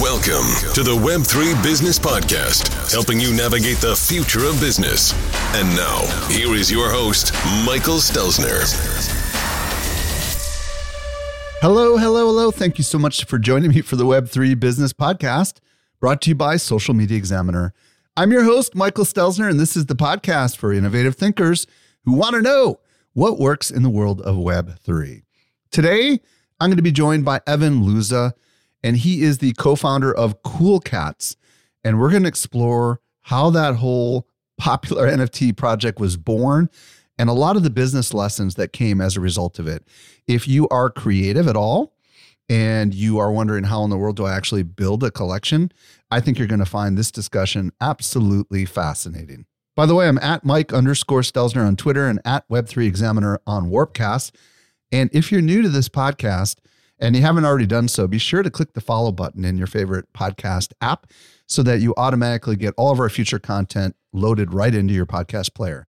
Welcome to the Web3 Business Podcast, helping you navigate the future of business. And now, here is your host, Michael Stelzner. Hello, hello, hello. Thank you so much for joining me for the Web3 Business Podcast, brought to you by Social Media Examiner. I'm your host, Michael Stelzner, and this is the podcast for innovative thinkers who want to know what works in the world of Web3. Today, I'm going to be joined by Evan Luza, and he is the co founder of Cool Cats. And we're going to explore how that whole popular NFT project was born and a lot of the business lessons that came as a result of it. If you are creative at all and you are wondering how in the world do I actually build a collection, I think you're going to find this discussion absolutely fascinating. By the way, I'm at Mike underscore Stelzner on Twitter and at Web3 Examiner on Warpcast. And if you're new to this podcast and you haven't already done so, be sure to click the follow button in your favorite podcast app so that you automatically get all of our future content loaded right into your podcast player.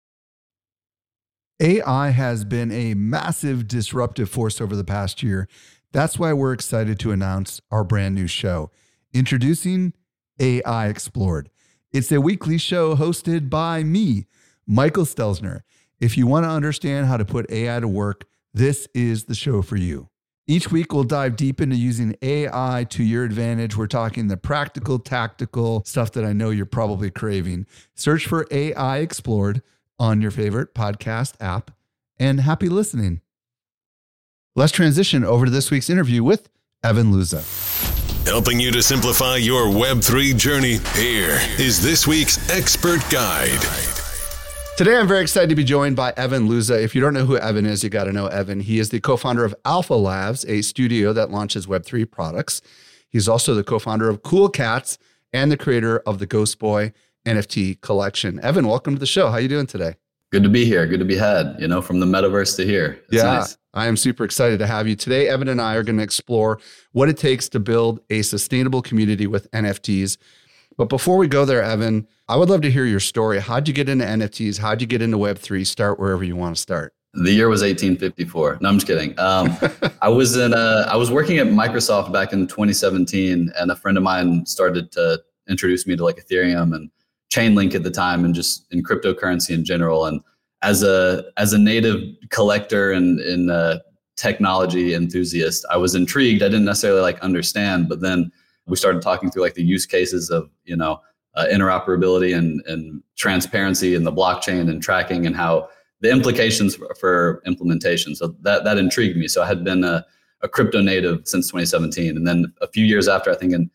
AI has been a massive disruptive force over the past year. That's why we're excited to announce our brand new show, introducing AI Explored. It's a weekly show hosted by me, Michael Stelzner. If you want to understand how to put AI to work, this is the show for you. Each week, we'll dive deep into using AI to your advantage. We're talking the practical, tactical stuff that I know you're probably craving. Search for AI Explored on your favorite podcast app, and happy listening. Let's transition over to this week's interview with Evan Luza. Helping you to simplify your Web3 journey, here is this week's expert guide. Today, I'm very excited to be joined by Evan Luza. If you don't know who Evan is, you got to know Evan. He is the co founder of Alpha Labs, a studio that launches Web3 products. He's also the co founder of Cool Cats and the creator of the Ghost Boy NFT collection. Evan, welcome to the show. How you doing today? Good to be here. Good to be had, you know, from the metaverse to here. It's yeah, nice. I am super excited to have you today. Evan and I are going to explore what it takes to build a sustainable community with NFTs. But before we go there, Evan, I would love to hear your story. How'd you get into NFTs? How'd you get into Web3? Start wherever you want to start. The year was 1854. No, I'm just kidding. Um, I was in a, I was working at Microsoft back in 2017, and a friend of mine started to introduce me to like Ethereum and Chainlink at the time and just in cryptocurrency in general. And as a as a native collector and in uh, technology enthusiast, I was intrigued. I didn't necessarily like understand, but then we started talking through like the use cases of you know uh, interoperability and and transparency in the blockchain and tracking and how the implications for, for implementation. So that that intrigued me. So I had been a, a crypto native since 2017, and then a few years after, I think in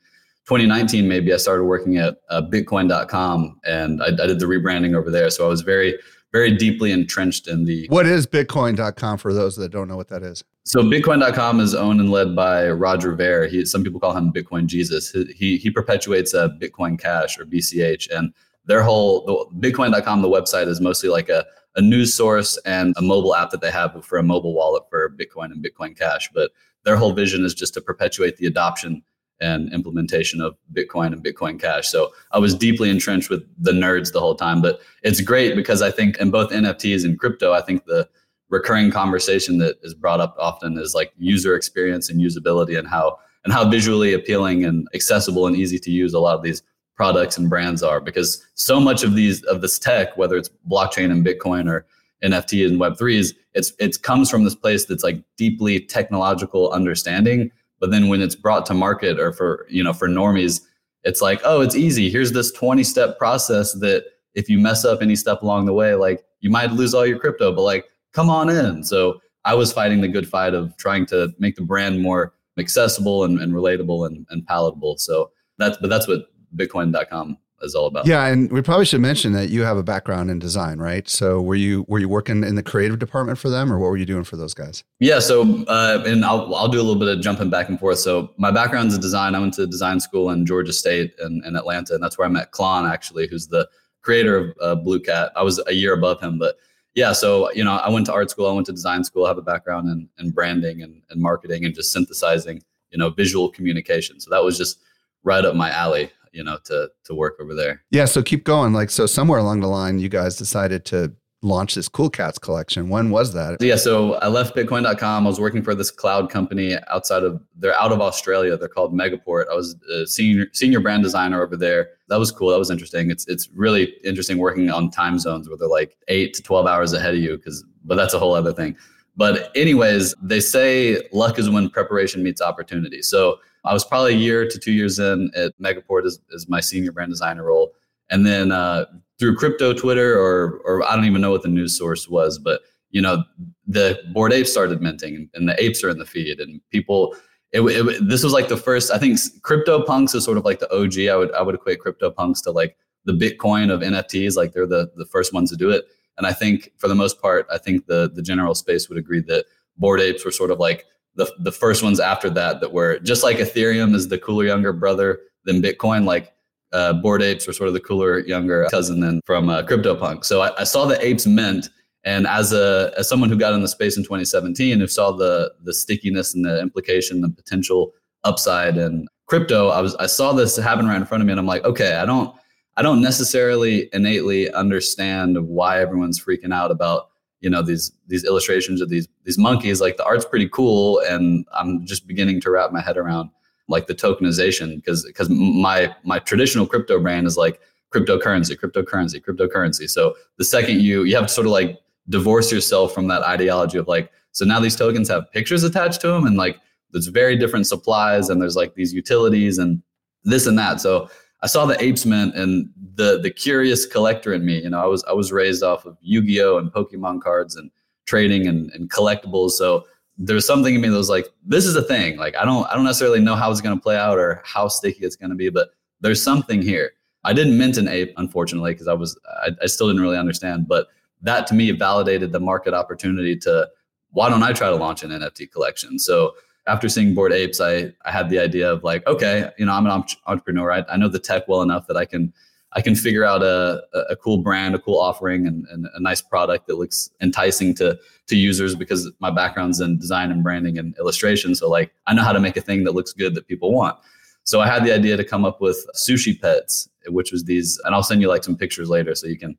2019 maybe I started working at uh, Bitcoin.com and I, I, did the rebranding over there. So I was very very deeply entrenched in the. What is Bitcoin.com for those that don't know what that is? So Bitcoin.com is owned and led by Roger Ver. He some people call him Bitcoin Jesus. He he, he perpetuates a Bitcoin Cash or BCH, and their whole the, Bitcoin.com the website is mostly like a a news source and a mobile app that they have for a mobile wallet for Bitcoin and Bitcoin Cash. But their whole vision is just to perpetuate the adoption and implementation of Bitcoin and Bitcoin Cash. So I was deeply entrenched with the nerds the whole time. But it's great because I think in both NFTs and crypto, I think the recurring conversation that is brought up often is like user experience and usability and how and how visually appealing and accessible and easy to use a lot of these products and brands are because so much of these of this tech whether it's blockchain and bitcoin or nft and web3s it's it comes from this place that's like deeply technological understanding but then when it's brought to market or for, you know, for normies, it's like, oh, it's easy. Here's this 20 step process that if you mess up any step along the way, like you might lose all your crypto, but like, come on in. So I was fighting the good fight of trying to make the brand more accessible and, and relatable and, and palatable. So that's, but that's what Bitcoin.com is all about. Yeah, and we probably should mention that you have a background in design, right? So were you were you working in the creative department for them, or what were you doing for those guys? Yeah, so uh, and I'll I'll do a little bit of jumping back and forth. So my background's in design. I went to design school in Georgia State and in, in Atlanta, and that's where I met Clon actually, who's the creator of uh, Blue Cat. I was a year above him, but yeah, so you know, I went to art school, I went to design school, I have a background in, in branding and, and marketing and just synthesizing, you know, visual communication. So that was just right up my alley you know, to to work over there. Yeah, so keep going. Like so somewhere along the line you guys decided to launch this Cool Cats collection. When was that? Yeah, so I left Bitcoin.com. I was working for this cloud company outside of they're out of Australia. They're called Megaport. I was a senior senior brand designer over there. That was cool. That was interesting. It's it's really interesting working on time zones where they're like eight to twelve hours ahead of you. Because but that's a whole other thing. But anyways, they say luck is when preparation meets opportunity. So I was probably a year to two years in at Megaport as, as my senior brand designer role. And then uh, through crypto Twitter or or I don't even know what the news source was, but you know the bored apes started minting and the apes are in the feed and people. It, it, this was like the first. I think crypto punks is sort of like the OG. I would I would equate crypto punks to like the Bitcoin of NFTs. Like they're the the first ones to do it. And I think for the most part, I think the the general space would agree that bored apes were sort of like the the first ones after that that were just like Ethereum is the cooler younger brother than Bitcoin. Like uh, bored apes were sort of the cooler younger cousin than from uh, CryptoPunk. So I, I saw the apes mint, and as a as someone who got in the space in 2017, who saw the the stickiness and the implication, the potential upside and crypto, I was I saw this happen right in front of me, and I'm like, okay, I don't I don't necessarily innately understand why everyone's freaking out about you know these these illustrations of these these monkeys. Like the art's pretty cool, and I'm just beginning to wrap my head around like the tokenization because because my my traditional crypto brand is like cryptocurrency, cryptocurrency, cryptocurrency. So the second you you have to sort of like divorce yourself from that ideology of like so now these tokens have pictures attached to them and like there's very different supplies and there's like these utilities and this and that. So I saw the apes mint and the the curious collector in me. You know, I was I was raised off of Yu-Gi-Oh and Pokemon cards and trading and, and collectibles. So there's something in me that was like, this is a thing. Like I don't I don't necessarily know how it's gonna play out or how sticky it's gonna be, but there's something here. I didn't mint an ape, unfortunately, because I was I, I still didn't really understand. But that to me validated the market opportunity to why don't I try to launch an NFT collection? So after seeing Bored apes, I I had the idea of like, okay, you know, I'm an entrepreneur. I, I know the tech well enough that I can I can figure out a, a cool brand, a cool offering, and, and a nice product that looks enticing to to users because my background's in design and branding and illustration. So like I know how to make a thing that looks good that people want. So I had the idea to come up with sushi pets, which was these, and I'll send you like some pictures later so you can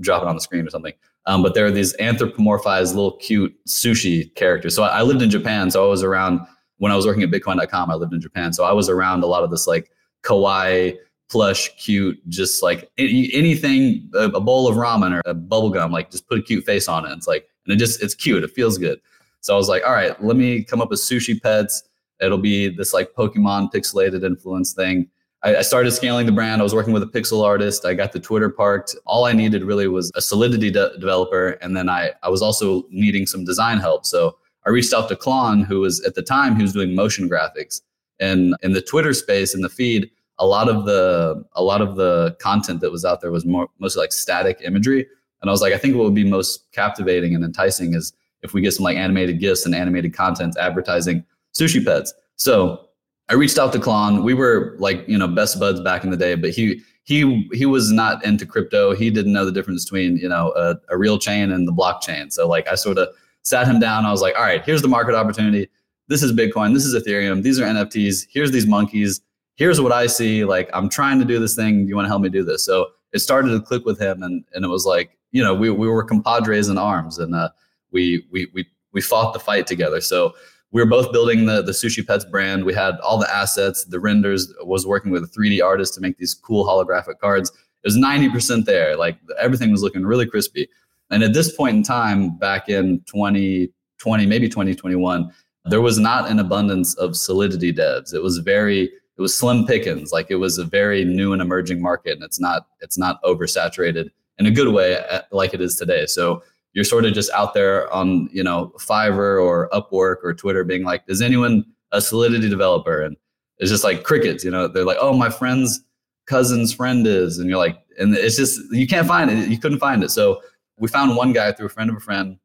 drop it on the screen or something. Um, but there are these anthropomorphized little cute sushi characters. So I, I lived in Japan, so I was around when I was working at Bitcoin.com. I lived in Japan, so I was around a lot of this like kawaii plush, cute, just like anything, a, bowl of ramen or a bubble gum, like just put a cute face on it. It's like, and it just, it's cute. It feels good. So I was like, all right, let me come up with sushi pets. It'll be this like Pokemon pixelated influence thing. I, I started scaling the brand. I was working with a pixel artist. I got the Twitter parked. All I needed really was a Solidity de- developer. And then I, I was also needing some design help. So I reached out to Clon, who was at the time, he was doing motion graphics. And in the Twitter space, in the feed, a lot of the a lot of the content that was out there was more mostly like static imagery and i was like i think what would be most captivating and enticing is if we get some like animated gifs and animated content advertising sushi pets so i reached out to clon. We were like you know best buds back in the day but he he he was not into crypto. He didn't know the difference between you know a, a real chain and the blockchain. So like i sort of sat him down. I was like all right here's the market opportunity. This is bitcoin. This is ethereum. These are nfts here's these monkeys. Here's what I see. Like, I'm trying to do this thing. Do you want to help me do this? So it started to click with him, and and it was like, you know, we we were compadres in arms, and uh, we we we we fought the fight together. So we were both building the the Sushi Pets brand. We had all the assets, the renders. Was working with a 3D artist to make these cool holographic cards. It was 90% there. Like everything was looking really crispy. And at this point in time, back in 2020, maybe 2021, there was not an abundance of Solidity devs. It was very it was slim pickings. Like it was a very new and emerging market, and it's not it's not oversaturated in a good way uh, like it is today. So you're sort of just out there on you know Fiverr or Upwork or Twitter, being like, "Is anyone a Solidity developer?" And it's just like crickets. You know, they're like, "Oh, my friend's cousin's friend is," and you're like, and it's just you can't find it. You couldn't find it. So we found one guy through a friend of a friend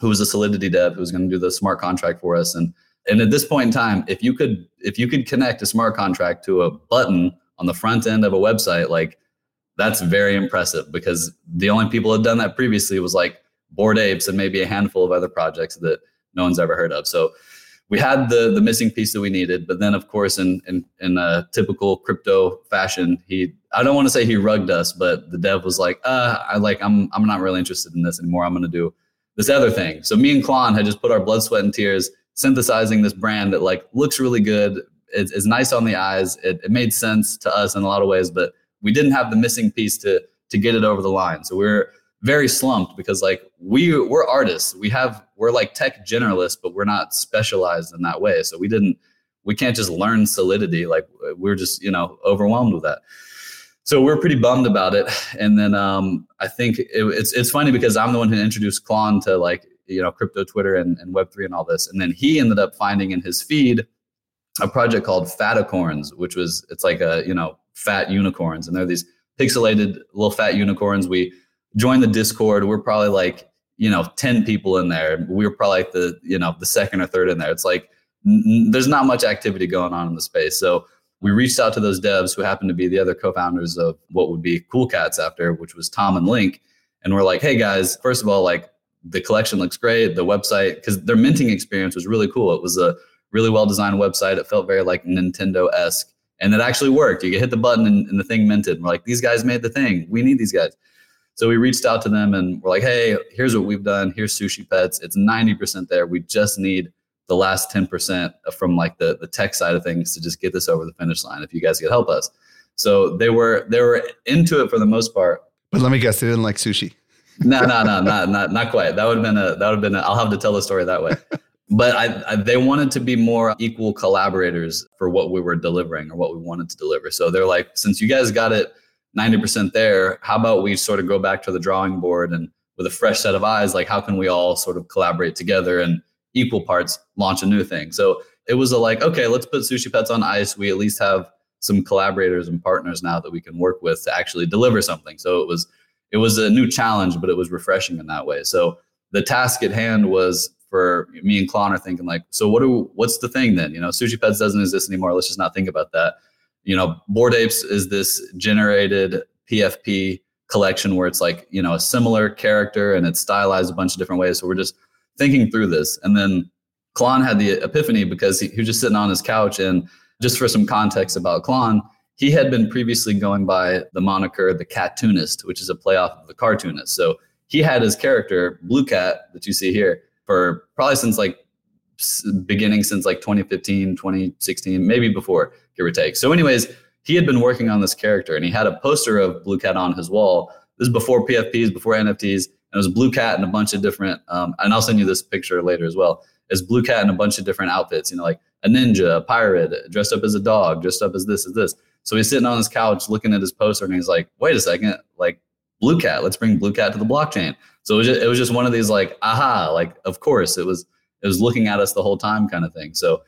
who was a Solidity dev who was going to do the smart contract for us, and and at this point in time, if you could if you could connect a smart contract to a button on the front end of a website, like that's very impressive because the only people who had done that previously was like Bored Apes and maybe a handful of other projects that no one's ever heard of. So we had the the missing piece that we needed, but then of course in in in a typical crypto fashion, he I don't want to say he rugged us, but the dev was like, uh, I like, I'm, I'm not really interested in this anymore. I'm to do this other thing. So me and Clon had just put our blood, sweat, and tears synthesizing this brand that like looks really good. It's, it's nice on the eyes. It, it made sense to us in a lot of ways, but we didn't have the missing piece to to get it over the line. So we're very slumped because like we we're artists. We have we're like tech generalists, but we're not specialized in that way. So we didn't we can't just learn solidity. Like we're just you know overwhelmed with that so we're pretty bummed about it. And then um, I think it, it's it's funny because I'm the one who introduced Clon to like you know crypto Twitter and, and Web three and all this, and then he ended up finding in his feed a project called Fatacorns, which was it's like a you know fat unicorns, and they're these pixelated little fat unicorns. We joined the Discord. We're probably like you know 10 people in there. We were probably like the you know the second or third in there. It's like n- there's not much activity going on in the space. So we reached out to those devs who happened to be the other co-founders of what would be Cool Cats after, which was Tom and Link. And we're like, hey guys, first of all, like the collection looks great. The website, because their minting experience was really cool. It was a really well designed website. It felt very like Nintendo esque. And it actually worked. You could hit the button and, and the thing minted. We're like, these guys made the thing. We need these guys. So we reached out to them and we're like, hey, here's what we've done. Here's Sushi Pets. It's 90% there. We just need the last 10% from like the, the tech side of things to just get this over the finish line if you guys could help us so they were they were into it for the most part but let me guess they didn't like sushi no no no not not not quite that would have been a that would have been a, i'll have to tell the story that way but I, I, they wanted to be more equal collaborators for what we were delivering or what we wanted to deliver so they're like since you guys got it 90% there how about we sort of go back to the drawing board and with a fresh set of eyes like how can we all sort of collaborate together and equal parts launch a new thing. So it was a like, okay, let's put Sushi Pets on ice. We at least have some collaborators and partners now that we can work with to actually deliver something. So it was it was a new challenge, but it was refreshing in that way. So the task at hand was for me and Clon are thinking like, so what do what's the thing then? You know, Sushi Pets doesn't exist anymore. Let's just not think about that. You know, Bored Apes is this generated PFP collection where it's like, you know, a similar character and it's stylized a bunch of different ways. So we're just thinking through this. And then Clon had the epiphany because he, he, was just sitting on his couch. And just for some context about Clon, he had been previously going by the moniker the Cartoonist, which is a playoff of the cartoonist. So he had his character, Blue Cat, that you see here, for probably since like beginning since like 2015, 2016, maybe before, give or take. So, anyways, he had been working on this character and he had a poster of Blue Cat on his wall. This is before PFPs, before NFTs And it was Blue Cat and a bunch of different, um, and I'll send you this picture later as well. It's Blue Cat in a bunch of different outfits, you know, like a ninja, a pirate, dressed up as a dog, dressed up as this, as this. So he's sitting on his couch looking at his poster and he's like, wait a second, like Blue Cat, let's bring Blue Cat to the blockchain. So it was just, it was just one of these like, aha, like, of course, it was, it was looking at us the whole time kind of thing. So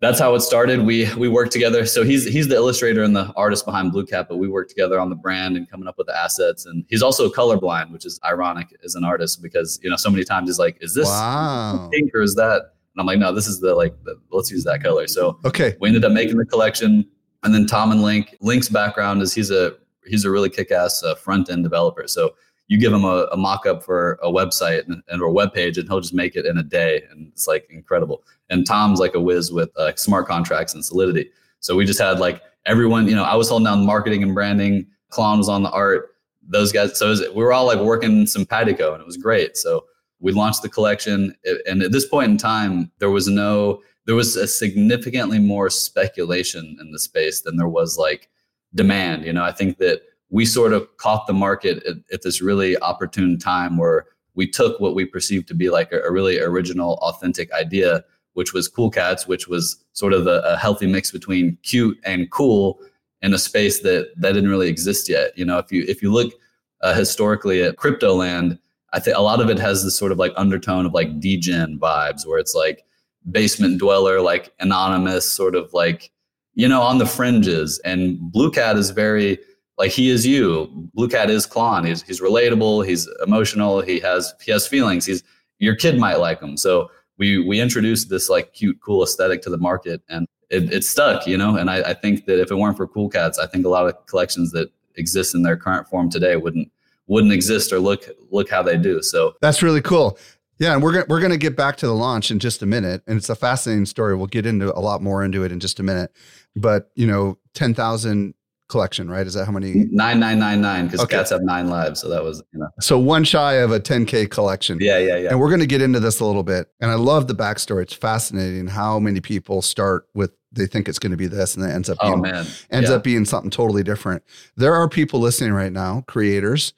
that's how it started. We we worked together. So he's he's the illustrator and the artist behind Blue Cat, but we worked together on the brand and coming up with the assets. And he's also colorblind, which is ironic as an artist because you know so many times he's like, "Is this wow. pink or is that?" And I'm like, "No, this is the like. The, let's use that color." So okay, we ended up making the collection, and then Tom and Link. Link's background is he's a he's a really kick-ass uh, front end developer. So you give him a, a mock-up for a website and, and, or a web page and he'll just make it in a day and it's like incredible. And tom's like a whiz with uh, smart contracts and solidity. So we just had like everyone you know i was holding down marketing and branding. Clon was on the art. Those guys so was, we were all like working simpatico and it was great. So we launched the collection. And at this point in time there was no there was a significantly more speculation in the space than there was like demand. You know i think that we sort of caught the market at, at, this really opportune time where we took what we perceived to be like a, a, really original, authentic idea, which was Cool Cats, which was sort of a, a healthy mix between cute and cool in a space that that didn't really exist yet. You know, if you if you look uh, historically at crypto land, I think a lot of it has this sort of like undertone of like degen vibes, where it's like basement dweller, like anonymous, sort of like you know on the fringes. And Blue Cat is very like he is you. Blue Cat is Clon. He's he's relatable. He's emotional. He has he has feelings. He's your kid might like him. So we we introduced this like cute, cool aesthetic to the market, and it, it stuck. You know, and I, I think that if it weren't for Cool Cats, I think a lot of collections that exist in their current form today wouldn't wouldn't exist or look look how they do. So that's really cool. Yeah, and we're we're going to get back to the launch in just a minute, and it's a fascinating story. We'll get into a lot more into it in just a minute. But you know, ten thousand collection, right? Is that how many? Nine nine nine nine because Okay. cats have nine lives. So that was you know. So one shy of a 10K collection. Yeah yeah yeah. And we're going to get into this a little bit. And I love the backstory. It's fascinating how many people start with they think it's going to be this and it ends up Oh man. ends Yeah. up being something totally different. There are people listening right now, creators,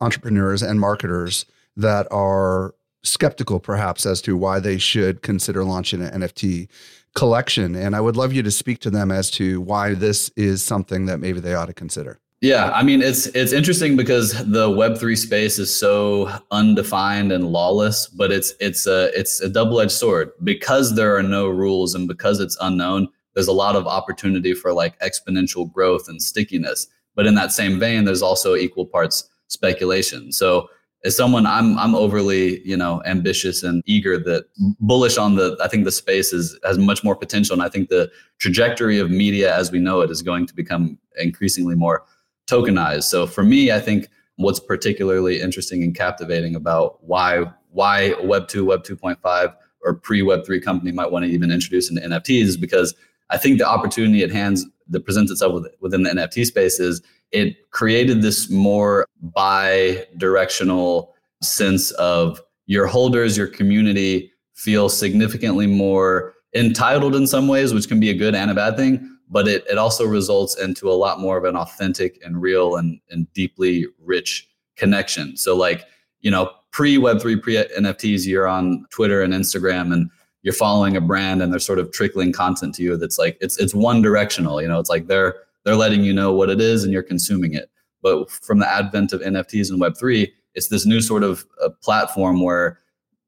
entrepreneurs, and marketers that are skeptical perhaps as to why they should consider launching an NFT collection. And I would love you to speak to them as to why this is something that maybe they ought to consider. Yeah, I mean it's it's interesting because the Web three space is so undefined and lawless, but it's it's a it's a double edged sword because there are no rules and because it's unknown. There's a lot of opportunity for like exponential growth and stickiness, but in that same vein, there's also equal parts speculation. So as someone, I'm I'm overly you know ambitious and eager that bullish on the. I think the space is has much more potential, and I think the trajectory of media as we know it is going to become increasingly more tokenized. So for me, I think what's particularly interesting and captivating about why why Web two, Web two point five, or pre Web three company might want to even introduce into NFTs is because I think the opportunity at hands that presents itself with, within the NFT space is it created this more bi-directional sense of your holders, your community feel significantly more entitled in some ways, which can be a good and a bad thing but it, it also results into a lot more of an authentic and real and, and deeply rich connection. So like, you know, pre Web3, pre NFTs, you're on Twitter and Instagram and you're following a brand and they're sort of trickling content to you that's like it's it's one directional, you know, it's like they're they're letting you know what it is and you're consuming it. But from the advent of NFTs and Web3, it's this new sort of uh, platform where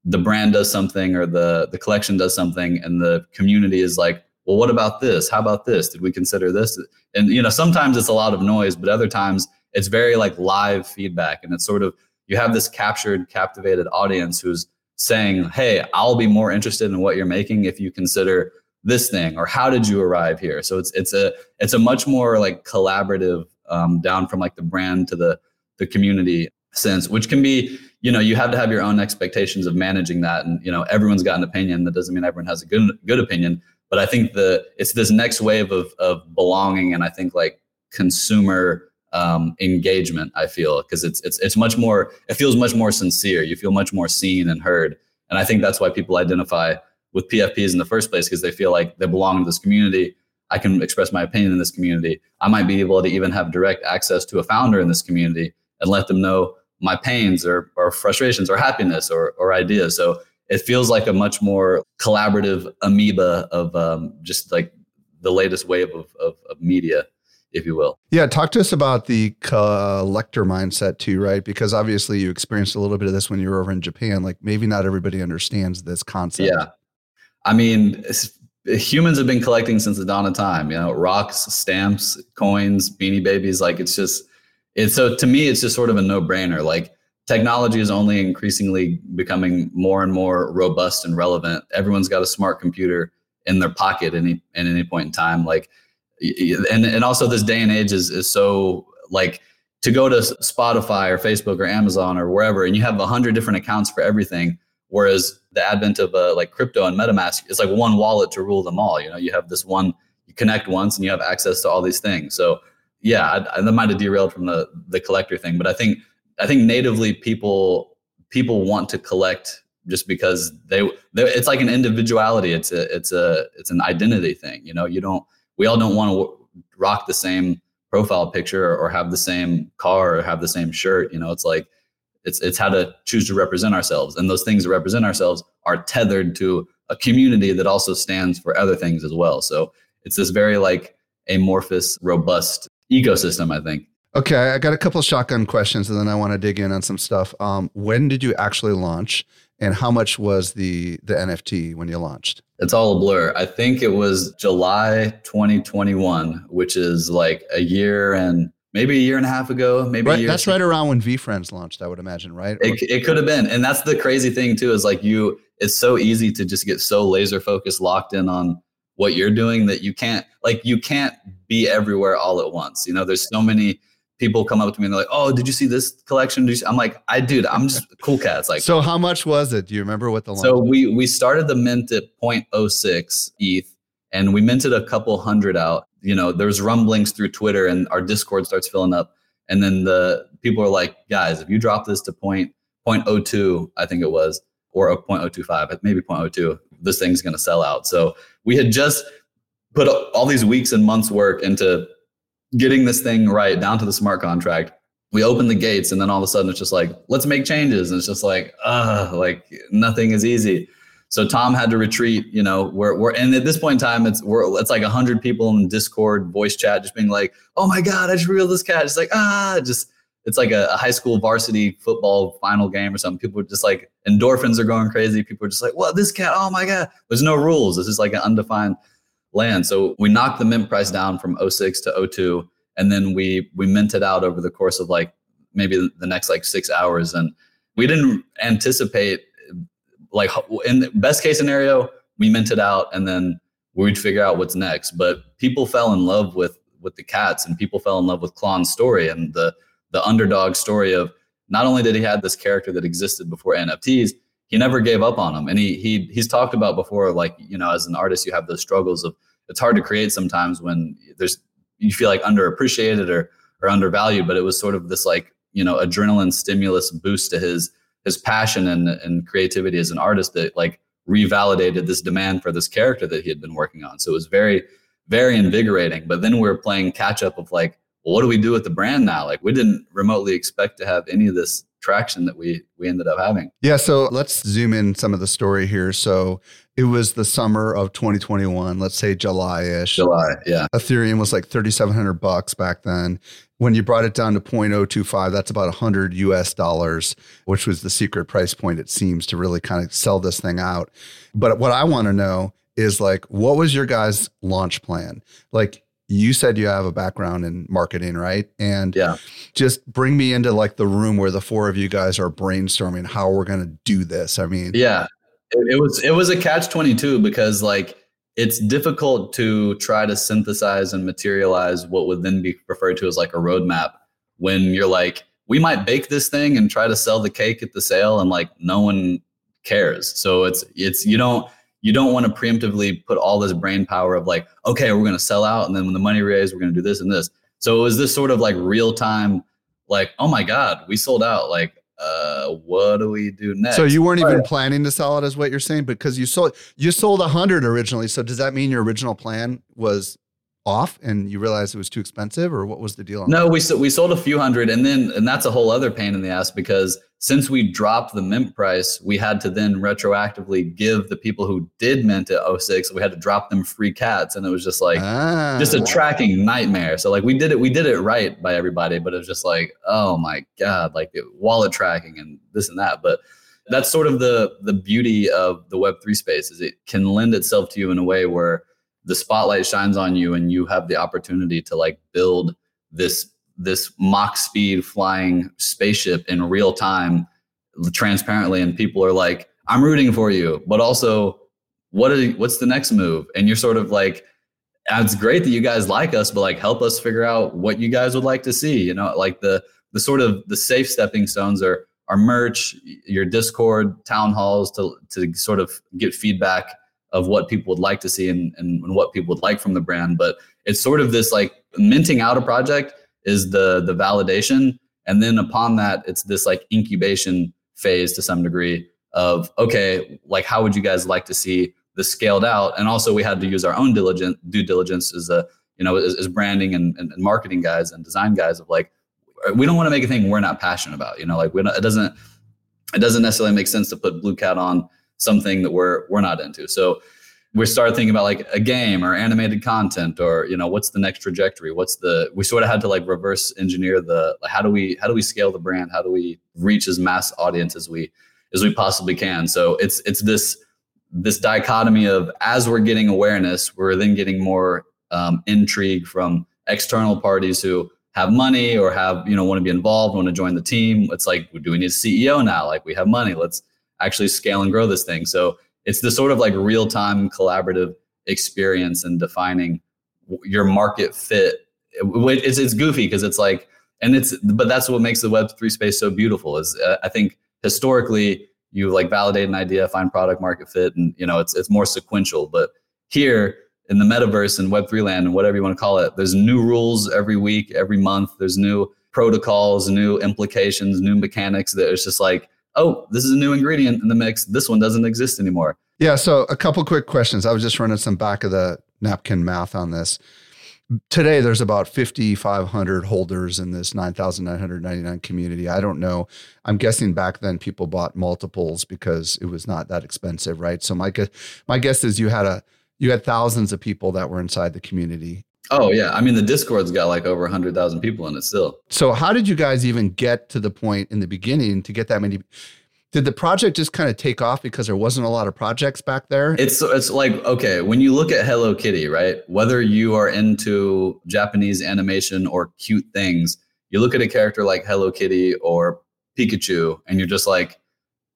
the brand does something or the the collection does something and the community is like well what about this? How about this? Did we consider this? And you know sometimes it's a lot of noise but other times it's very like live feedback. And it's sort of you have this captured captivated audience who's saying hey i'll be more interested in what you're making if you consider this thing or how did you arrive here? So it's it's a it's a much more like collaborative um, down from like the brand to the the community sense which can be you know you have to have your own expectations of managing that. And you know everyone's got an opinion. That doesn't mean everyone has a good good opinion. But i think the it's this next wave of of belonging and i think like consumer um, engagement i feel because it's it's it's much more it feels much more sincere. You feel much more seen and heard. And i think that's why people identify with pfps in the first place because they feel like they belong to this community i can express my opinion in this community i might be able to even have direct access to a founder in this community and let them know my pains or, or frustrations or happiness or, or ideas. So it feels like a much more collaborative amoeba of um, just like the latest wave of, of, of, media, if you will. Yeah, talk to us about the collector mindset too, right? Because obviously you experienced a little bit of this when you were over in Japan. Like maybe not everybody understands this concept. Yeah. I mean, humans have been collecting since the dawn of time, you know, rocks, stamps, coins, beanie babies. Like it's just, it's so to me it's just sort of a no-brainer like technology is only increasingly becoming more and more robust and relevant everyone's got a smart computer in their pocket any at any point in time like and and also this day and age is is so like to go to spotify or facebook or amazon or wherever and you have a hundred different accounts for everything whereas the advent of uh, like crypto and metamask it's like one wallet to rule them all you know you have this one you connect once and you have access to all these things so yeah, I, I, that might have derailed from the the collector thing, but I think I think natively people people want to collect just because they it's like an individuality. It's a it's a it's an identity thing. You know, you don't we all don't want to rock the same profile picture or have the same car or have the same shirt. You know, it's like it's it's how to choose to represent ourselves, and those things that represent ourselves are tethered to a community that also stands for other things as well. So it's this very like amorphous, robust ecosystem, I think. Okay, I got a couple of shotgun questions, and then I want to dig in on some stuff. Um, when did you actually launch, and how much was the the NFT when you launched? It's all a blur. I think it was July 2021, which is like a year and maybe a year and a half ago. Maybe right, that's right around when VeeFriends launched, I would imagine, right? It, it could have been, and that's the crazy thing too. Is like you, it's so easy to just get so laser focused, locked in on what you're doing that you can't like you can't be everywhere all at once. You know, there's so many people come up to me and they're like, "Oh, did you see this collection?" I'm like, "I dude, I'm just cool cats." Like, so how much was it? Do you remember what the so was? we we started the mint at 0.06 ETH, and we minted a couple hundred out you know, there's rumblings through Twitter and our Discord starts filling up. And then the people are like, guys, if you drop this to point, 0.02, I think it was, or 0.025, maybe 0.02, this thing's going to sell out. So we had just put all these weeks and months work into getting this thing right down to the smart contract. We open the gates and then all of a sudden it's just like, let's make changes. And it's just like, uh, like nothing is easy. So Tom had to retreat, you know, we're, we're, and at this point in time, it's, we're, it's like hundred people in Discord voice chat, just being like, oh my God, I just reeled this cat. It's like, ah, just, it's like a, a, high school varsity football final game or something. People are just like endorphins are going crazy. People are just like, well, this cat, oh my God. There's no rules. This is like an undefined land. So we knocked the mint price down from 06 to 02. And then we we minted out over the course of like maybe the next like six hours. And we didn't anticipate like in the best case scenario, we minted out and then we'd figure out what's next. But people fell in love with with the cats and people fell in love with Clon's story and the the underdog story of not only did he have this character that existed before NFTs, he never gave up on them. And he he he's talked about before, like, you know, as an artist, you have those struggles of it's hard to create sometimes when there's you feel like underappreciated or or undervalued. But it was sort of this like, you know, adrenaline stimulus boost to his his passion and, and creativity as an artist that like revalidated this demand for this character that he had been working on. So it was very, very invigorating. But then we were playing catch up of like, well, what do we do with the brand now? Like we didn't remotely expect to have any of this traction that we we ended up having. Yeah, so let's zoom in some of the story here. So it was the summer of 2021, let's say July-ish. July, yeah. Ethereum was like 3700 bucks back then. When you brought it down to 0.025, that's about 100 US dollars, which was the secret price point it seems to really kind of sell this thing out. But what I want to know is like what was your guys launch plan? Like you said you have a background in marketing, right? And yeah. just bring me into like the room where the four of you guys are brainstorming how we're going to do this. I mean, yeah, it, it was it was a catch twenty two because like it's difficult to try to synthesize and materialize what would then be referred to as like a roadmap when you're like, we might bake this thing and try to sell the cake at the sale, and like no one cares. So it's it's you don't you don't want to preemptively put all this brain power of like, okay, we're going to sell out. And then when the money raised, we're going to do this and this. So it was this sort of like real time, like, oh my God, we sold out. Like, uh, what do we do next? So you weren't even planning to sell it, is what you're saying, because you sold you sold a hundred originally. So does that mean your original plan was off and you realized it was too expensive or what was the deal? no, that? we we sold a few hundred and then and that's a whole other pain in the ass because since we dropped the mint price, we had to then retroactively give the people who did mint at 06, we had to drop them free cats and it was just like ah. just a tracking nightmare. So like we did it we did it right by everybody, but it was just like, oh my god, like wallet tracking and this and that, but that's sort of the the beauty of the web3 space is it can lend itself to you in a way where the spotlight shines on you and you have the opportunity to like build this this Mach speed flying spaceship in real time transparently and people are like i'm rooting for you. But also what are, what's the next move? And you're sort of like it's great that you guys like us but like help us figure out what you guys would like to see. You know like the the sort of the safe stepping stones are our merch your discord town halls to to sort of get feedback of what people would like to see and, and, and what people would like from the brand. But it's sort of this like minting out a project is the the validation. And then upon that, it's this like incubation phase to some degree of okay, like how would you guys like to see this scaled out? And also we had to use our own diligent due diligence as a you know as, as branding and, and, and marketing guys and design guys of like we don't want to make a thing we're not passionate about. You know, like we don't, it doesn't it doesn't necessarily make sense to put blue cat on something that we're we're not into. So we started thinking about like a game or animated content or you know what's the next trajectory? What's the we sort of had to like reverse engineer the like, how do we how do we scale the brand? How do we reach as mass audience as we as we possibly can? So it's it's this this dichotomy of as we're getting awareness we're then getting more um, intrigue from external parties who have money or have you know want to be involved want to join the team. It's like do we need a ceo now? Like we have money. Let's actually scale and grow this thing. So it's the sort of like real time collaborative experience and defining your market fit. It's, it's goofy because it's like, and it's, but that's what makes the Web3 space so beautiful is uh, I think historically you like validate an idea, find product market fit, and you know, it's, it's more sequential. But here in the metaverse and Web3 land and whatever you want to call it, there's new rules every week, every month. There's new protocols, new implications, new mechanics that it's just like, oh, this is a new ingredient in the mix. This one doesn't exist anymore. Yeah. So a couple quick questions. I was just running some back of the napkin math on this. Today, there's about 5,500 holders in this 9,999 community. I don't know. I'm guessing back then people bought multiples because it was not that expensive, right? So my guess, my guess is you had a you had thousands of people that were inside the community. Oh yeah, I mean the Discord's got like over 100,000 people in it still. So how did you guys even get to the point in the beginning to get that many did the project just kind of take off because there wasn't a lot of projects back there? It's it's like okay, when you look at Hello Kitty, right? Whether you are into Japanese animation or cute things, you look at a character like Hello Kitty or Pikachu, and you're just like,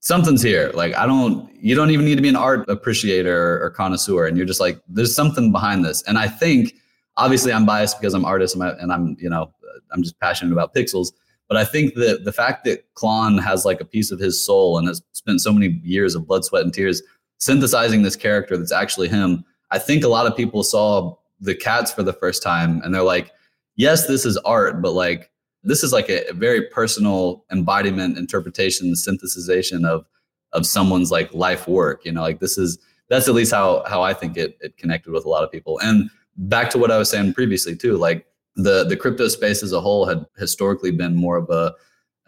something's here. Like I don't, you don't even need to be an art appreciator or connoisseur, and you're just like, there's something behind this. And I think, obviously, I'm biased because I'm artist and, I, and I'm, you know, I'm just passionate about pixels. But I think that the fact that Clon has like a piece of his soul and has spent so many years of blood, sweat, and tears synthesizing this character that's actually him, I think a lot of people saw the cats for the first time and they're like, yes, this is art, but like this is like a, a very personal embodiment, interpretation, synthesization of of someone's like life work. You know, like this is that's at least how how I think it it connected with a lot of people. And back to what I was saying previously too, like the the crypto space as a whole had historically been more of a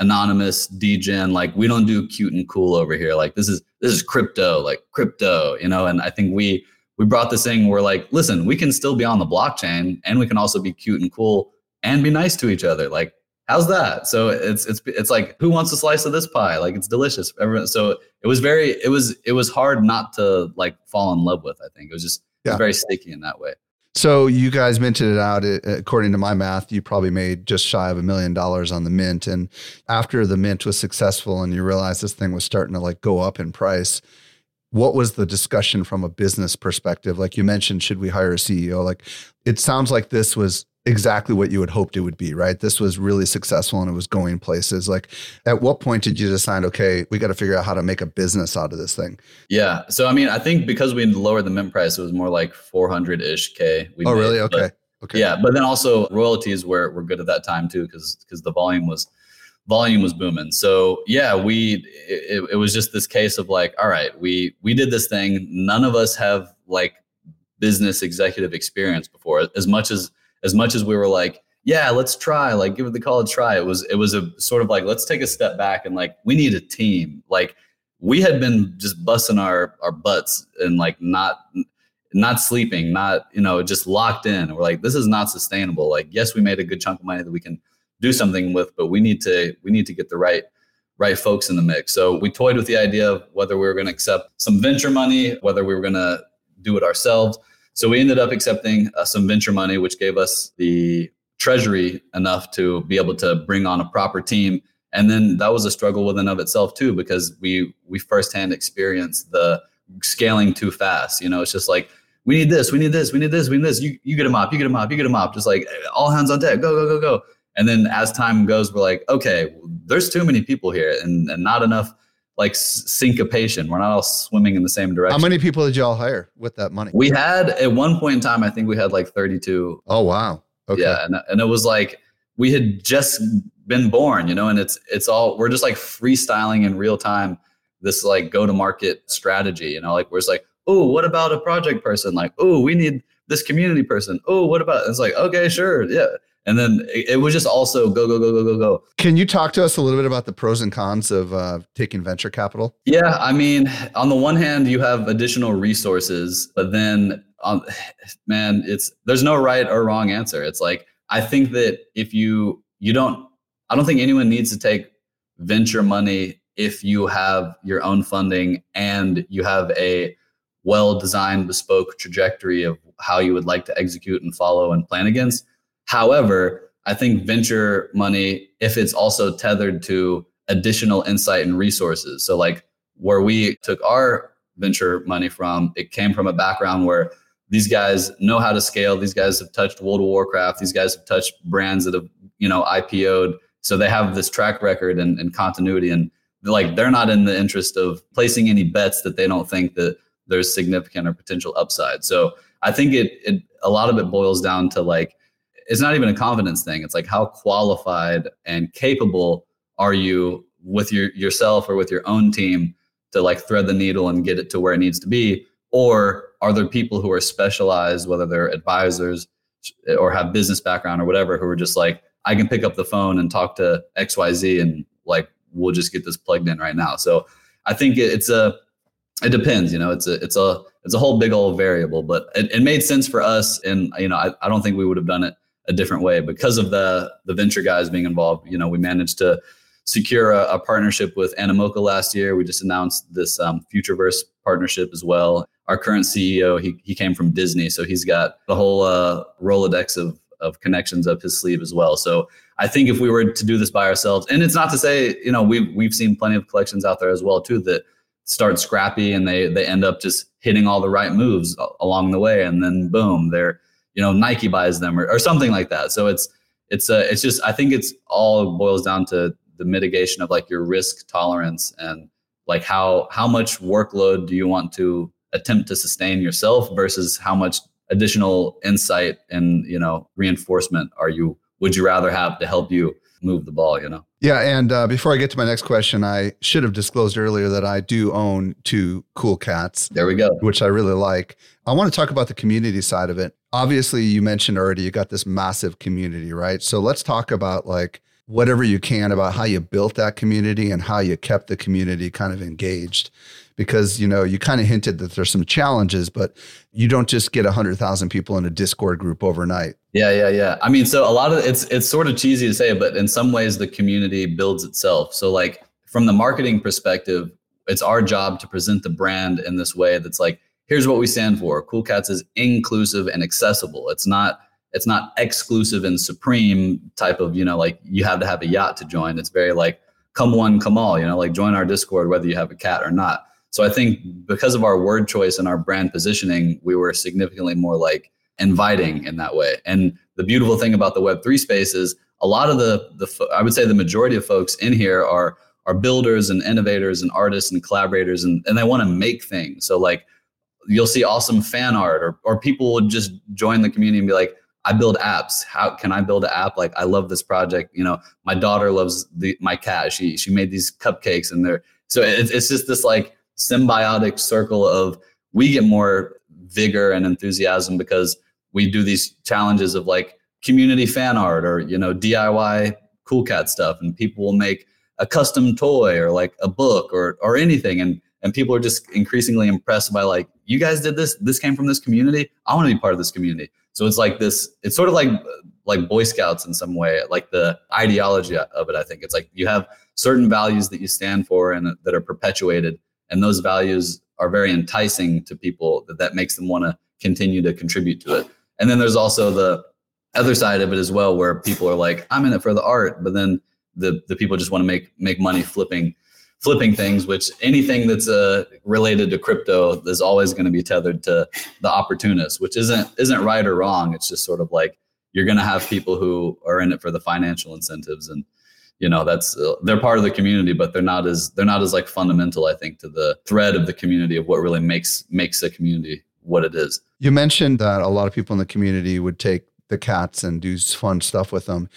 anonymous degen like we don't do cute and cool over here. Like this is this is crypto like crypto you know? And i think we we brought this thing where like listen we can still be on the blockchain and we can also be cute and cool and be nice to each other. Like how's that? So it's it's it's like who wants a slice of this pie? Like it's delicious. Everyone so it was very it was it was hard not to like fall in love with i think. It was just yeah. it was very sticky in that way so you guys minted it out. According to my math, you probably made just shy of a million dollars on the mint. And after the mint was successful, and you realized this thing was starting to like go up in price, what was the discussion from a business perspective? Like you mentioned, should we hire a CEO? Like it sounds like this was exactly what you had hoped it would be, right? This was really successful and it was going places. Like, at what point did you decide, okay, we got to figure out how to make a business out of this thing? Yeah. So, I mean, I think because we lowered the mint price, it was more like 400 ish K. oh, made. really? Okay. But, okay. Yeah. But then also royalties were, were good at that time too, because because the volume was volume was booming. So yeah, we it, it was just this case of like, all right, we we did this thing. None of us have like business executive experience before. As much as as much as we were like, yeah, let's try, like give it the college try. It was it was a sort of like let's take a step back and like we need a team. Like we had been just busting our our butts and like not not sleeping, not you know just locked in. We're like this is not sustainable. Like yes, we made a good chunk of money that we can do something with, but we need to we need to get the right right folks in the mix. So we toyed with the idea of whether we were going to accept some venture money, whether we were going to do it ourselves. So we ended up accepting uh, some venture money, which gave us the treasury enough to be able to bring on a proper team. And then that was a struggle within of itself too, because we we firsthand experienced the scaling too fast. You know, it's just like we need this, we need this, we need this, we need this. You you get a mop, you get a mop, you get a mop. Just like all hands on deck, go go go go. And then as time goes, we're like, okay, there's too many people here, and, and not enough like syncopation. We're not all swimming in the same direction. How many people did y'all hire with that money? We had at one point in time, I think we had like 32. Oh wow. Okay. Yeah, and and it was like we had just been born, you know, and it's it's all we're just like freestyling in real time this like go to market strategy, you know, like we're just like, oh, what about a project person? Like, oh, we need this community person. Oh, what about? It's like, okay, sure, yeah. And then it, it, was just also go, go, go, go, go, go. Can you talk to us a little bit about the pros and cons of uh, taking venture capital? Yeah. I mean, on the one hand, you have additional resources, but then, um, man, it's there's no right or wrong answer. It's like, I think that if you, you don't, I don't think anyone needs to take venture money if you have your own funding and you have a well designed bespoke trajectory of how you would like to execute and follow and plan against However, I think venture money, if it's also tethered to additional insight and resources. So, like where we took our venture money from, it came from a background where these guys know how to scale. These guys have touched World of Warcraft. These guys have touched brands that have, you know, IPO'd. So they have this track record and, and continuity. And like they're not in the interest of placing any bets that they don't think that there's significant or potential upside. So I think it, it a lot of it boils down to like it's not even a confidence thing. It's like how qualified and capable are you with your yourself or with your own team to like thread the needle and get it to where it needs to be? Or are there people who are specialized whether they're advisors or have business background or whatever who are just like i can pick up the phone and talk to xyz and like we'll just get this plugged in right now. So i think it's a it depends you know? It's a it's a it's a whole big old variable but it, it made sense for us and you know I, I don't think we would have done it a different way. Because of the the venture guys being involved you know we managed to secure a, a partnership with animoca last year. We just announced this um, futureverse partnership as well. Our current ceo he, he came from disney so he's got the whole uh, rolodex of of connections up his sleeve as well. So i think if we were to do this by ourselves and it's not to say you know we've we've seen plenty of collections out there as well too that start scrappy and they they end up just hitting all the right moves along the way and then boom they're you know Nike buys them or, or something like that so it's it's uh, it's just I think it's all boils down to the mitigation of like your risk tolerance and like how how much workload do you want to attempt to sustain yourself versus how much additional insight and you know reinforcement are you would you rather have to help you move the ball, you know? Yeah. And uh, before I get to my next question, I should have disclosed earlier that I do own two cool cats. There we go. Which I really like. I want to talk about the community side of it. Obviously, you mentioned already you got this massive community, right? So let's talk about like whatever you can about how you built that community and how you kept the community kind of engaged. Because you know you kind of hinted that there's some challenges but you don't just get 100000 people in a discord group overnight. Yeah yeah yeah. I mean so a lot of it's it's sort of cheesy to say but in some ways the community builds itself. So like from the marketing perspective it's our job to present the brand in this way that's like here's what we stand for cool cats is inclusive and accessible it's not it's not exclusive and supreme type of you know like you have to have a yacht to join it's very like come one come all you know like join our discord whether you have a cat or not so I think because of our word choice and our brand positioning, we were significantly more like inviting in that way. And the beautiful thing about the Web3 space is a lot of the the I would say the majority of folks in here are are builders and innovators and artists and collaborators and, and they want to make things. So like you'll see awesome fan art or or people will just join the community and be like, I build apps. How can I build an app? Like I love this project. You know, my daughter loves the my cat. She she made these cupcakes and they're so it's it's just this like symbiotic circle of we get more vigor and enthusiasm because we do these challenges of like community fan art or you know DIY cool cat stuff and people will make a custom toy or like a book or or anything and and people are just increasingly impressed by like you guys did this this came from this community i want to be part of this community. So it's like this it's sort of like like boy scouts in some way like the ideology of it i think. It's like you have certain values that you stand for and uh, that are perpetuated and those values are very enticing to people that that makes them want to continue to contribute to it. And then there's also the other side of it as well where people are like i'm in it for the art but then the the people just want to make make money flipping flipping things which anything that's uh, related to crypto is always going to be tethered to the opportunist which isn't isn't right or wrong. It's just sort of like you're going to have people who are in it for the financial incentives and you know that's uh, they're part of the community but they're not as they're not as like fundamental i think to the thread of the community of what really makes makes a community what it is. You mentioned that a lot of people in the community would take the cats and do fun stuff with them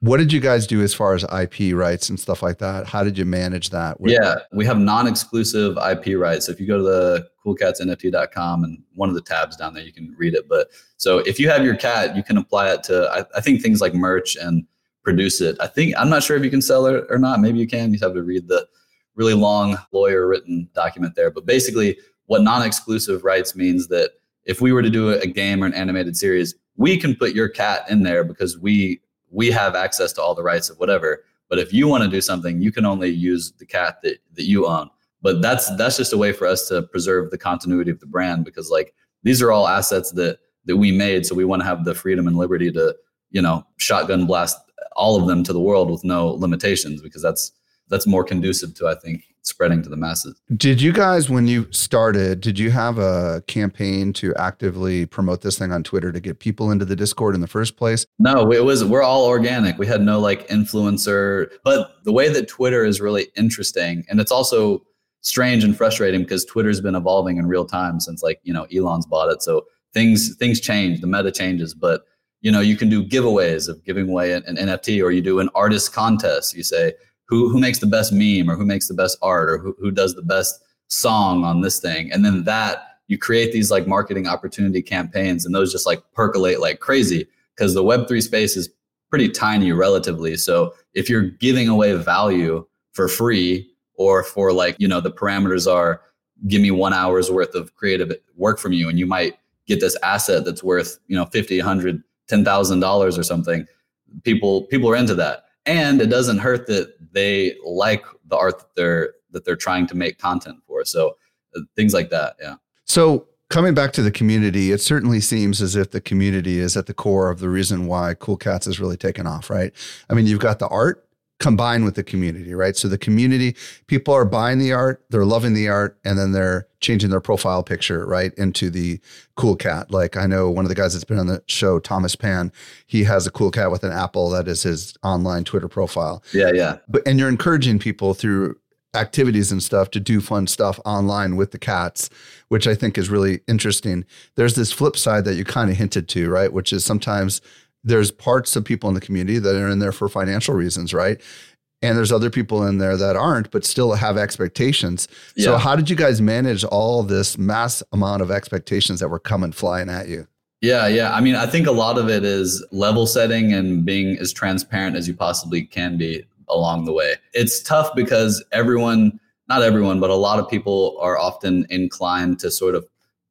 what did you guys do as far as IP rights and stuff like that? How did you manage that? yeah, we have non-exclusive IP rights. So if you go to the coolcatsnft.com and one of the tabs down there, you can read it. But so if you have your cat, you can apply it to I, I think things like merch and produce it. I think I'm not sure if you can sell it or not. Maybe you can. You have to read the really long lawyer written document there. But basically, what non-exclusive rights means that if we were to do a game or an animated series, we can put your cat in there because we we have access to all the rights of whatever. But if you want to do something, you can only use the cat that, that you own. But that's that's just a way for us to preserve the continuity of the brand because like these are all assets that that we made. So we want to have the freedom and liberty to, you know, shotgun blast all of them to the world with no limitations because that's that's more conducive to I think spreading to the masses. Did you guys when you started, did you have a campaign to actively promote this thing on Twitter to get people into the Discord in the first place? No, it was we're all organic. We had no like influencer, but the way that Twitter is really interesting and it's also strange and frustrating because Twitter's been evolving in real time since like, you know, Elon's bought it. So things things change, the meta changes, but you know, you can do giveaways of giving away an, an NFT or you do an artist contest. You say who who makes the best meme or who makes the best art or who, who does the best song on this thing. And then that you create these like marketing opportunity campaigns and those just like percolate like crazy because the web3 space is pretty tiny relatively. So if you're giving away value for free or for like you know the parameters are give me one hour's worth of creative work from you and you might get this asset that's worth you know 50 100 10000 dollars or something people people are into that and it doesn't hurt that they like the art that they're that they're trying to make content for so uh, things like that yeah so coming back to the community, it certainly seems as if the community is at the core of the reason why Cool Cats has really taken off, right? I mean, you've got the art, combined with the community, right? So the community, people are buying the art, they're loving the art, and then they're changing their profile picture, right, into the cool cat. Like I know one of the guys that's been on the show, Thomas Pan, he has a cool cat with an apple that is his online Twitter profile. Yeah, yeah. But and you're encouraging people through activities and stuff to do fun stuff online with the cats, which I think is really interesting. There's this flip side that you kind of hinted to, right? Which is sometimes there's parts of people in the community that are in there for financial reasons, right? And there's other people in there that aren't, but still have expectations. Yeah. So, how did you guys manage all this mass amount of expectations that were coming flying at you? Yeah, yeah. I mean, I think a lot of it is level setting and being as transparent as you possibly can be along the way. It's tough because everyone, not everyone, but a lot of people are often inclined to sort of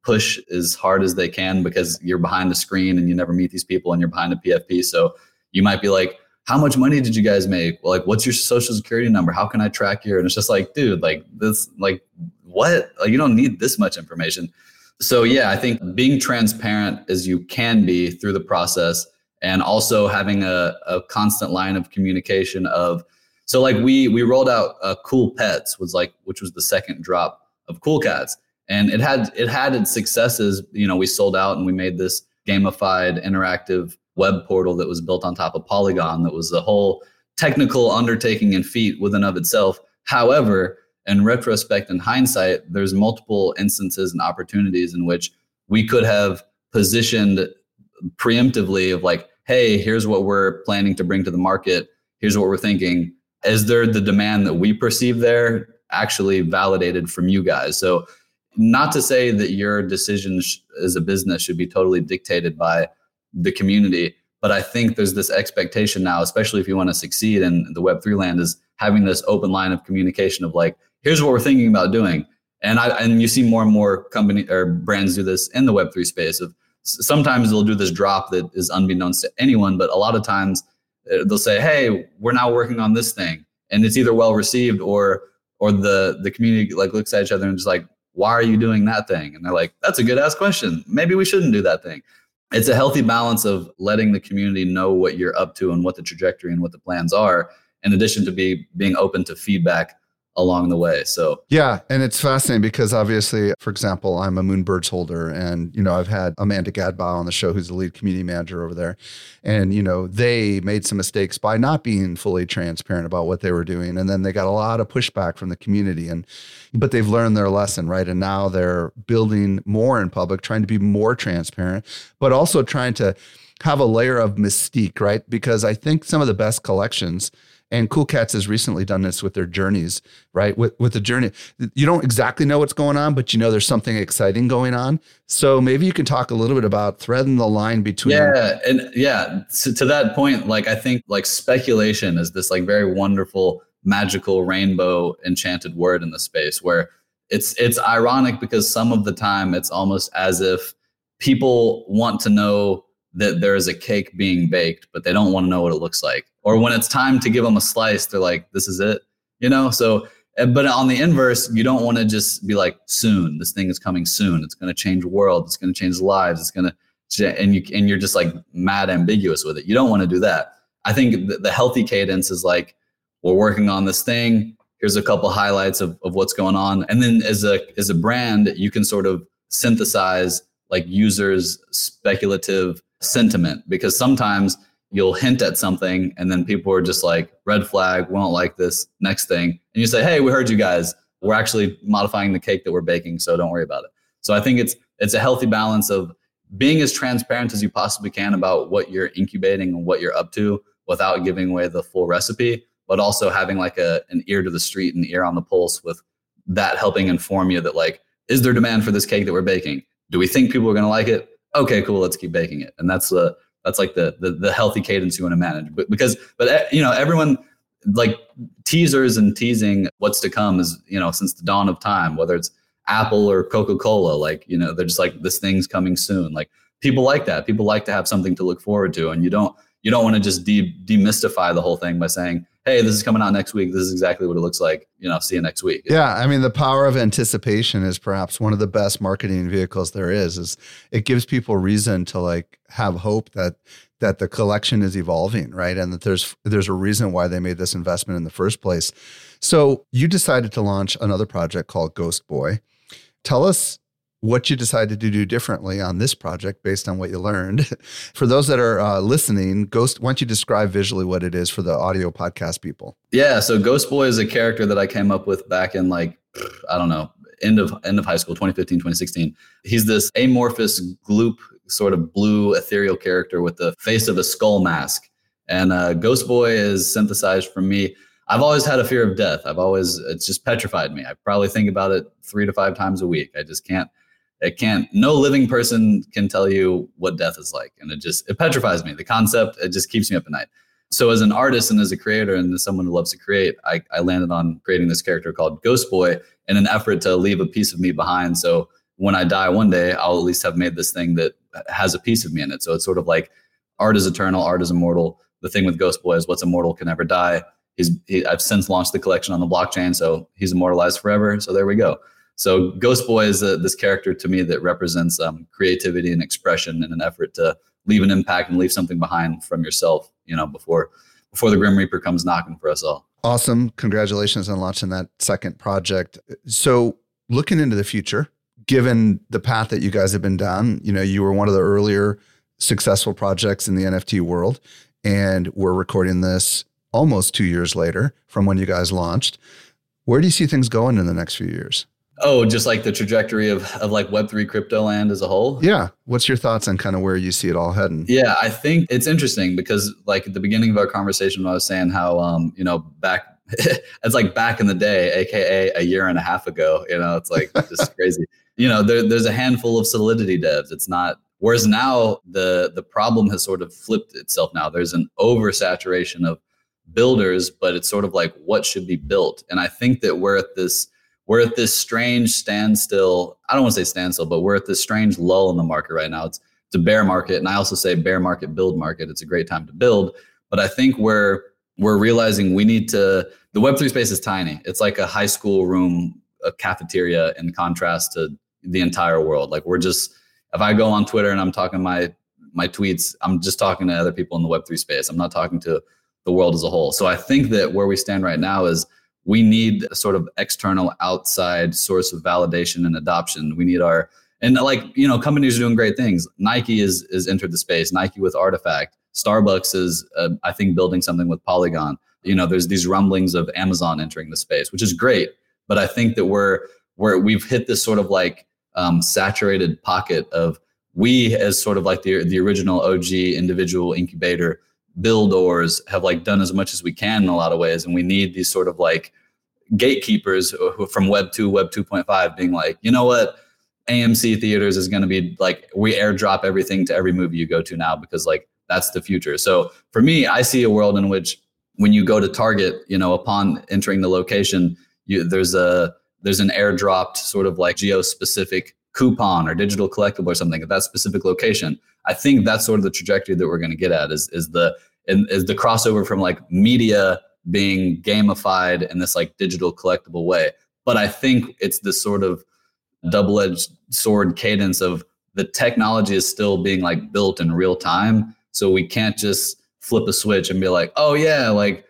push as hard as they can because you're behind the screen and you never meet these people and you're behind a PFP. So you might be like, how much money did you guys make? Well, like, what's your social security number? How can I track your? And it's just like, dude, like this, like what? Like, you don't need this much information. So yeah, I think being transparent as you can be through the process and also having a, a constant line of communication of, so like we, we rolled out uh, cool pets was like, which was the second drop of cool cats and it had it had its successes. You know we sold out and we made this gamified interactive web portal that was built on top of polygon that was a whole technical undertaking and feat within of itself. However in retrospect and hindsight there's multiple instances and opportunities in which we could have positioned preemptively of like hey here's what we're planning to bring to the market. Here's what we're thinking. Is there the demand that we perceive there actually validated from you guys? So not to say that your decisions as a business should be totally dictated by the community, but I think there's this expectation now, especially if you want to succeed in the Web3 land, is having this open line of communication of like, here's what we're thinking about doing. And I and you see more and more company or brands do this in the Web3 space of sometimes they'll do this drop that is unbeknownst to anyone, but a lot of times uh, they'll say, "Hey, we're now working on this thing," and it's either well received or or the the community like looks at each other and just like, why are you doing that thing? And they're like, that's a good ass question. Maybe we shouldn't do that thing. It's a healthy balance of letting the community know what you're up to and what the trajectory and what the plans are, in addition to be being open to feedback along the way. So yeah, and it's fascinating because obviously, for example, I'm a Moonbirds holder, and you know I've had Amanda Gadbow on the show, who's the lead community manager over there, and you know they made some mistakes by not being fully transparent about what they were doing, and then they got a lot of pushback from the community, and but they've learned their lesson, right? And now they're building more in public, trying to be more transparent, but also trying to have a layer of mystique, right? Because I think some of the best collections and Cool Cats has recently done this with their journeys, right? With with the journey, you don't exactly know what's going on, but you know there's something exciting going on. So maybe you can talk a little bit about threading the line between. Yeah, and yeah, to, to that point, like I think like speculation is this like very wonderful, magical rainbow enchanted word in the space where it's it's ironic because some of the time it's almost as if people want to know that there is a cake being baked, but they don't want to know what it looks like. Or when it's time to give them a slice, they're like, this is it, you know? So, but on the inverse, you don't want to just be like, soon, this thing is coming soon. It's going to change the world. It's going to change lives. It's going to, and you, and you're just like mad ambiguous with it. You don't want to do that. I think the, the healthy cadence is like, we're working on this thing. Here's a couple highlights of, of what's going on. And then as a, as a brand, you can sort of synthesize like users speculative sentiment because sometimes you'll hint at something and then people are just like red flag we don't like this next thing and you say hey we heard you guys we're actually modifying the cake that we're baking, so don't worry about it. So I think it's it's a healthy balance of being as transparent as you possibly can about what you're incubating and what you're up to without giving away the full recipe, but also having like a an ear to the street and ear on the pulse with that helping inform you that like, is there demand for this cake that we're baking? Do we think people are gonna like it? Okay, cool, let's keep baking it. And that's the that's like the the, the healthy cadence you want to manage. But because but eh, you know, everyone like teasers and teasing what's to come is, you know, since the dawn of time, whether it's Apple or Coca Cola. Like, you know, they're just like, this thing's coming soon. Like, people like that. People like to have something to look forward to. And you don't, you don't want to just de- demystify the whole thing by saying, hey, this is coming out next week. This is exactly what it looks like. You know, see you next week. Yeah. I mean, the power of anticipation is perhaps one of the best marketing vehicles there is, is it gives people reason to like have hope that that the collection is evolving, right? And that there's there's a reason why they made this investment in the first place. So you decided to launch another project called Ghost Boy. Tell us what you decided to do differently on this project based on what you learned. for those that are uh, listening, Ghost, why don't you describe visually what it is for the audio podcast people? Yeah, so Ghost Boy is a character that I came up with back in like I don't know, end of end of high school, 2015, 2016. He's this amorphous gloop sort of blue ethereal character with the face of a skull mask. And uh, Ghost Boy is synthesized from me I've always had a fear of death. I've always it's just petrified me. I probably think about it three to five times a week. I just can't. It can't. No living person can tell you what death is like, and it just it petrifies me. The concept it just keeps me up at night. So as an artist and as a creator and as someone who loves to create, I, I landed on creating this character called Ghost Boy in an effort to leave a piece of me behind. So when I die one day, I'll at least have made this thing that has a piece of me in it. So it's sort of like art is eternal, art is immortal. The thing with Ghost Boy is what's immortal can never die he's he, I've since launched the collection on the blockchain, so he's immortalized forever. So there we go. So Ghost Boy is a, this character to me that represents um, creativity and expression in an effort to leave an impact and leave something behind from yourself. You know, before before the Grim Reaper comes knocking for us all. Awesome! Congratulations on launching that second project. So looking into the future, given the path that you guys have been down, you know, you were one of the earlier successful projects in the NFT world, and we're recording this almost two years later from when you guys launched. Where do you see things going in the next few years? Oh, just like the trajectory of, of like Web3 crypto land as a whole? Yeah. What's your thoughts on kind of where you see it all heading? Yeah, I think it's interesting because like at the beginning of our conversation, I was saying how, um, you know, back, it's like back in the day, AKA a year and a half ago, you know, it's like just crazy. You know, there, there's a handful of solidity devs. It's not, whereas now the, the problem has sort of flipped itself now. There's an oversaturation of builders, but it's sort of like what should be built. And I think that we're at this we're at this strange standstill. I don't want to say standstill, but we're at this strange lull in the market right now. It's it's a bear market, and I also say bear market build market. It's a great time to build, but I think we're we're realizing we need to. The Web three space is tiny. It's like a high school room, a cafeteria, in contrast to the entire world. Like we're just. If I go on Twitter and I'm talking my my tweets, I'm just talking to other people in the Web three space. I'm not talking to the world as a whole. So I think that where we stand right now is we need a sort of external outside source of validation and adoption. We need our and like you know companies are doing great things. Nike is is entered the space. Nike with RTFKT. Starbucks is uh, I think building something with Polygon. You know, there's these rumblings of Amazon entering the space, which is great. But I think that we're we're we've hit this sort of like um, saturated pocket of we as sort of like the the original OG individual incubator builders have like done as much as we can in a lot of ways and we need these sort of like gatekeepers who, from web 2 web 2.5 being like you know what? Amc theaters is going to be like we airdrop everything to every movie you go to now because like that's the future. So for me i see a world in which when you go to target you know upon entering the location you there's a there's an airdropped sort of like geo specific coupon or digital collectible or something at that specific location. I think that's sort of the trajectory that we're going to get at is is the is the crossover from like media being gamified in this like digital collectible way. But I think it's this sort of double-edged sword cadence of the technology is still being like built in real time. So we can't just flip a switch and be like, oh yeah, like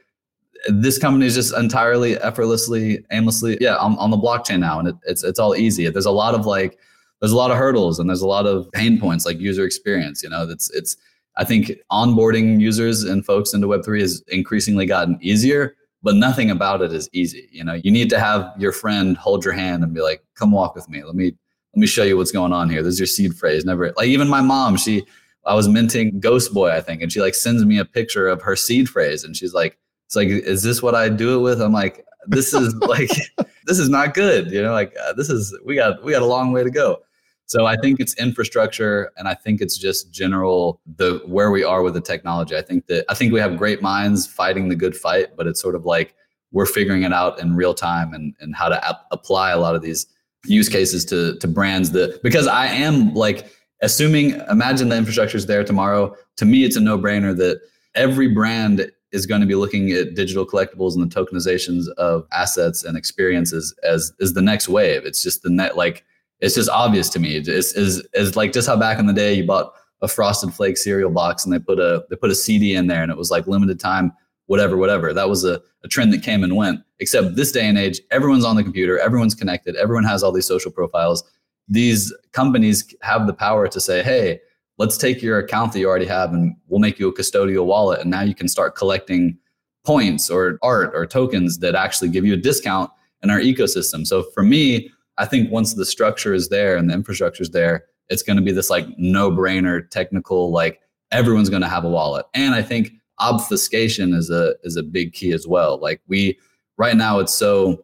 this company is just entirely effortlessly, aimlessly, yeah, on, on the blockchain now, and it, it's it's all easy. There's a lot of like there's a lot of hurdles and there's a lot of pain points like user experience. You know, it's it's I think onboarding users and folks into Web3 has increasingly gotten easier, but nothing about it is easy. You know, you need to have your friend hold your hand and be like, "Come walk with me. Let me let me show you what's going on here." This is your seed phrase. Never like even my mom. She I was minting Ghost Boy, I think, and she like sends me a picture of her seed phrase, and she's like, "It's like, is this what I do it with?" I'm like, "This is like, this is not good." You know, like uh, this is we got we got a long way to go. So I think it's infrastructure and I think it's just general the where we are with the technology. I think that I think we have great minds fighting the good fight, but it's sort of like we're figuring it out in real time and, and how to ap- apply a lot of these use cases to to brands that because I am like assuming imagine the infrastructure is there tomorrow, to me it's a no-brainer that every brand is going to be looking at digital collectibles and the tokenizations of assets and experiences as is the next wave. It's just the net like it's just obvious to me. It's is is like just how back in the day you bought a frosted flake cereal box and they put a they put a CD in there and it was like limited time, whatever, whatever. That was a, a trend that came and went. Except this day and age, everyone's on the computer, everyone's connected, everyone has all these social profiles. These companies have the power to say, hey, let's take your account that you already have and we'll make you a custodial wallet. And now you can start collecting points or art or tokens that actually give you a discount in our ecosystem. So for me, I think once the structure is there and the infrastructure is there, it's going to be this like no brainer technical, like everyone's going to have a wallet. And I think obfuscation is a, is a big key as well. Like we, right now it's so,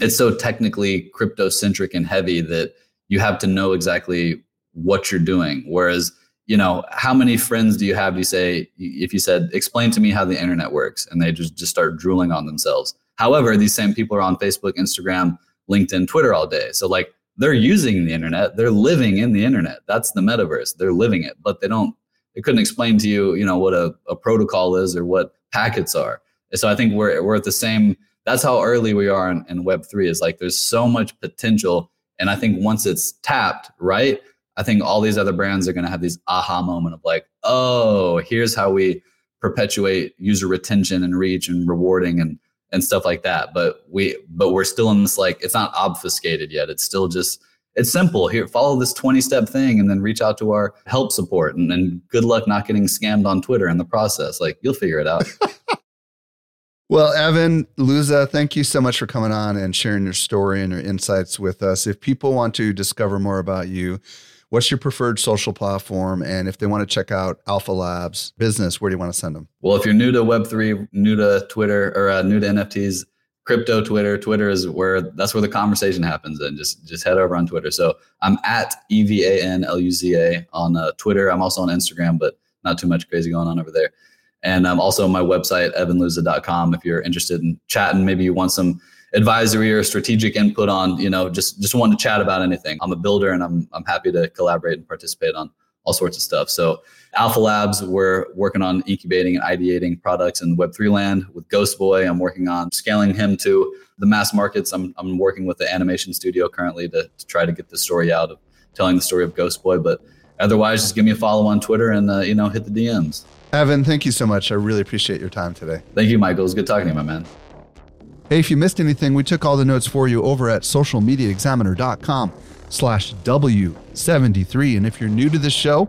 it's so technically crypto centric and heavy that you have to know exactly what you're doing. Whereas, you know, how many friends do you have? Do you say, if you said, explain to me how the internet works and they just, just start drooling on themselves. However, these same people are on Facebook, Instagram, LinkedIn, Twitter all day. So like they're using the internet, they're living in the internet. That's the metaverse. They're living it, but they don't. They couldn't explain to you, you know, what a, a protocol is or what packets are. so I think we're we're at the same. That's how early we are in, in Web three. Is like there's so much potential, and I think once it's tapped right, I think all these other brands are going to have these aha moment of like, oh, here's how we perpetuate user retention and reach and rewarding and and stuff like that. But we but we're still in this like it's not obfuscated yet. It's still just it's simple. Here, follow this 20 step thing and then reach out to our help support. And, and good luck not getting scammed on Twitter in the process. Like you'll figure it out. well, Evan, Luza, thank you so much for coming on and sharing your story and your insights with us. If people want to discover more about you, what's your preferred social platform? And if they want to check out Alpha Labs business, where do you want to send them? Well, if you're new to Web3, new to Twitter, or uh, new to NFTs, crypto Twitter, Twitter is where that's where the conversation happens. And just just head over on Twitter. So I'm at E V A N L U Z A on uh, Twitter. I'm also on Instagram, but not too much crazy going on over there. And I'm um, also on my website, evanluza.com. If you're interested in chatting, maybe you want some advisory or strategic input on, you know, just just want to chat about anything. I'm a builder and I'm I'm happy to collaborate and participate on all sorts of stuff. So Alpha Labs, we're working on incubating and ideating products in Web3 land with Ghost Boy. I'm working on scaling him to the mass markets. I'm, I'm working with the animation studio currently to, to try to get the story out of telling the story of Ghost Boy. But otherwise, just give me a follow on Twitter and, uh, you know, hit the DMs. Evan, thank you so much. I really appreciate your time today. Thank you, Michael. It was good talking to you, my man. Hey, if you missed anything, we took all the notes for you over at socialmediaexaminer.com slash W73. And if you're new to this show,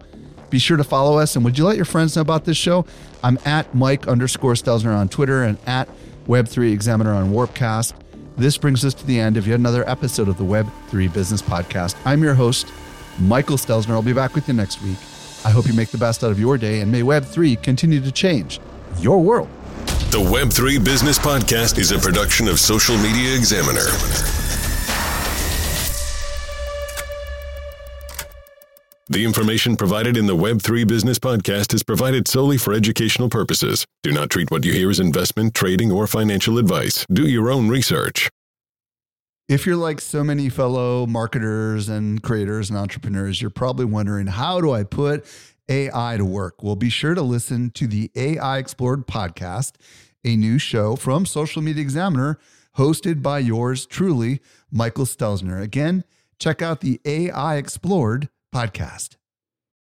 be sure to follow us. And would you let your friends know about this show? I'm at Mike underscore Stelzner on Twitter and at Web3 Examiner on Warpcast. This brings us to the end of yet another episode of the Web3 Business Podcast. I'm your host, Michael Stelzner. I'll be back with you next week. I hope you make the best out of your day and may Web3 continue to change your world. The Web3 Business Podcast is a production of Social Media Examiner. The information provided in the Web3 Business Podcast is provided solely for educational purposes. Do not treat what you hear as investment, trading, or financial advice. Do your own research. If you're like so many fellow marketers and creators and entrepreneurs, you're probably wondering how do I put AI to work? Well, be sure to listen to the AI Explored podcast, a new show from Social Media Examiner, hosted by yours truly, Michael Stelzner. Again, check out the AI Explored podcast.